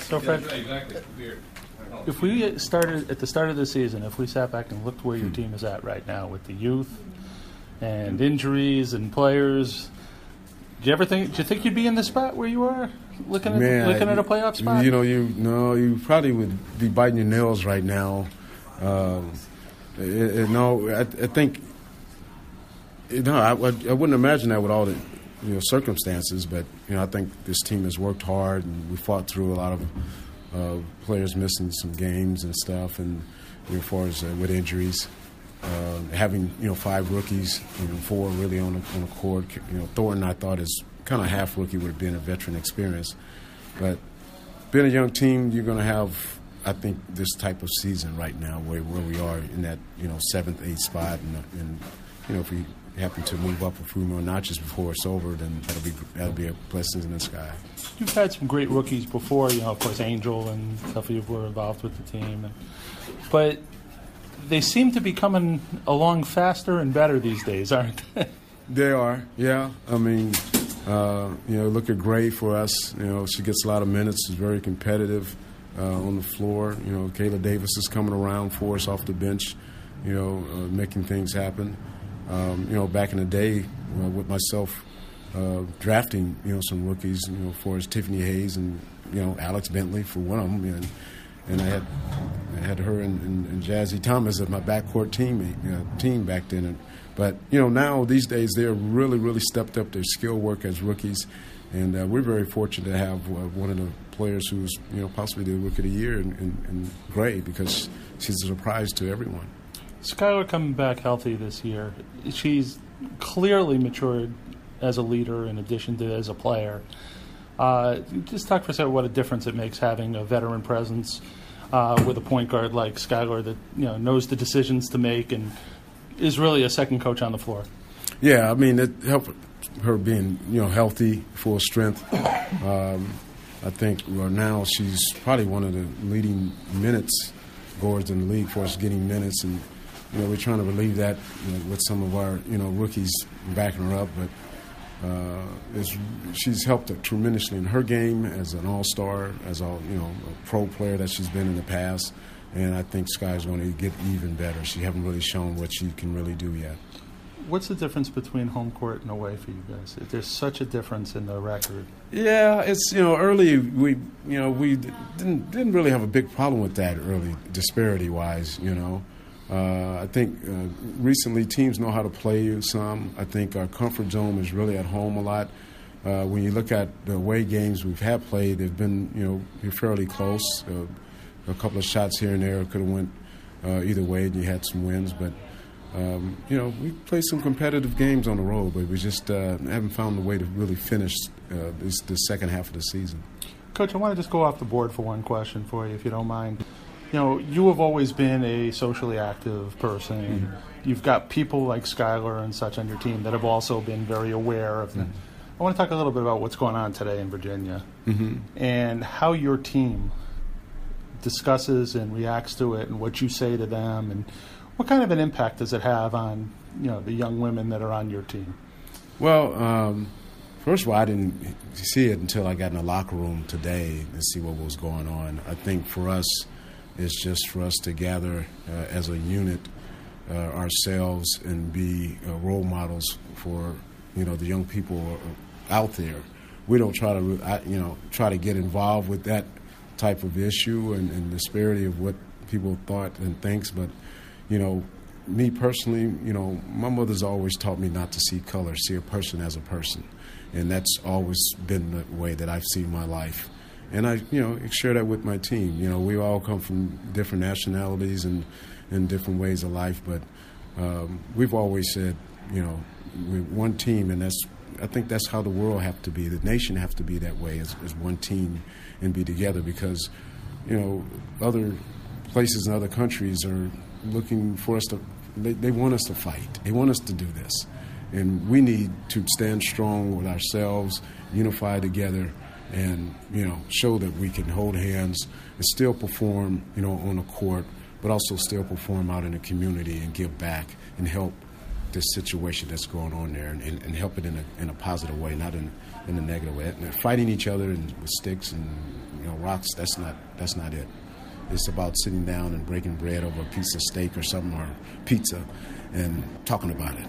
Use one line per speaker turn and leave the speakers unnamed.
So, Fred, if we started at the start of the season, if we sat back and looked where your team is at right now with the youth and injuries and players, do you ever think? Do you think you'd be in the spot where you are, looking at
Man,
looking at a playoff spot?
You know, you no, you probably would be biting your nails right now. Um, it, it, no, I, I think. Eh, you know, I, I wouldn't imagine that with all the you know circumstances, but you know, I think this team has worked hard and we fought through a lot of uh, players missing some games and stuff, and you know, as far as uh, with injuries. Uh, having you know five rookies, you know, four really on the, on the court. You know, Thornton I thought is kind of half rookie would have been a veteran experience, but being a young team, you're going to have I think this type of season right now where where we are in that you know seventh, eighth spot, and, and you know if we happen to move up a few more notches before it's over, then that'll be that'll be a blessing in the sky.
You've had some great rookies before, you know, of course Angel and stuff you were involved with the team, but they seem to be coming along faster and better these days, aren't they?
They are, yeah. I mean, uh, you know, look at Gray for us. You know, she gets a lot of minutes. She's very competitive uh, on the floor. You know, Kaela Davis is coming around for us off the bench. You know, uh, making things happen. Um, you know, back in the day uh, with myself uh, drafting, you know, some rookies. You know, for us Tiffany Hayes and you know Alex Bentley for one of them, and and I had I had her and, and, and Jazzy Thomas as my backcourt teammate uh, team back then. And, but you know now these days they're really really stepped up their skill work as rookies, and uh, we're very fortunate to have uh, one of the players who's you know possibly the rookie of the year in, in, in Gray because she's a surprise to everyone.
Skylar coming back healthy this year. She's clearly matured as a leader in addition to as a player. Uh, just talk for a second what a difference it makes having a veteran presence uh, with a point guard like Skylar that you know knows the decisions to make and is really a second coach on the floor.
Yeah, I mean it helped her being you know healthy, full strength. Um, I think well, now she's probably one of the leading minutes guards in the league for us getting minutes, and you know we're trying to relieve that you know, with some of our you know rookies backing her up, but uh, she's helped tremendously in her game as an all-star, as a you know a pro player that she's been in the past, and I think Sky's going to get even better. She haven't really shown what she can really do yet.
What's the difference between home court and away for you guys? There's such a difference in the record.
Yeah, it's you know early we you know we didn't didn't really have a big problem with that early disparity wise. You know, uh, I think uh, recently teams know how to play you some. I think our comfort zone is really at home a lot. Uh, when you look at the away games we've had played, they've been you know fairly close. Uh, a couple of shots here and there could have went uh, either way, and you had some wins. But um, you know we played some competitive games on the road, but we just uh, haven't found the way to really finish this the second half of the season.
Coach, I want to just go off the board for one question for you, if you don't mind you know, you have always been a socially active person. Mm-hmm. You've got people like Skylar and such on your team that have also been very aware of. Mm-hmm. I want to talk a little bit about what's going on today in Virginia mm-hmm. and how your team discusses and reacts to it, and what you say to them, and what kind of an impact does it have on you know the young women that are on your team?
Well. Um, first of all, I didn't see it until I got in the locker room today and see what was going on. I think for us, it's just for us to gather uh, as a unit uh, ourselves and be uh, role models for you know the young people out there. We don't try to you know try to get involved with that type of issue and, and disparity of what people thought and thinks, but you know me personally, you know, my mother's always taught me not to see color, see a person as a person. And that's always been the way that I've seen my life and I, you know, share that with my team. You know, we all come from different nationalities and, and different ways of life, but um, we've always said, you know, we're one team, and that's I think that's how the world have to be. The nation have to be that way as, as one team and be together because, you know, other places and other countries are looking for us to. They, they want us to fight. They want us to do this, and we need to stand strong with ourselves, unify together and you know show that we can hold hands and still perform you know on the court but also still perform out in the community and give back and help this situation that's going on there and, and, and help it in a, in a positive way, not in, in a negative way. And fighting each other and with sticks and you know rocks, that's not that's not it. It's about sitting down and breaking bread over a piece of steak or something or pizza and talking about it.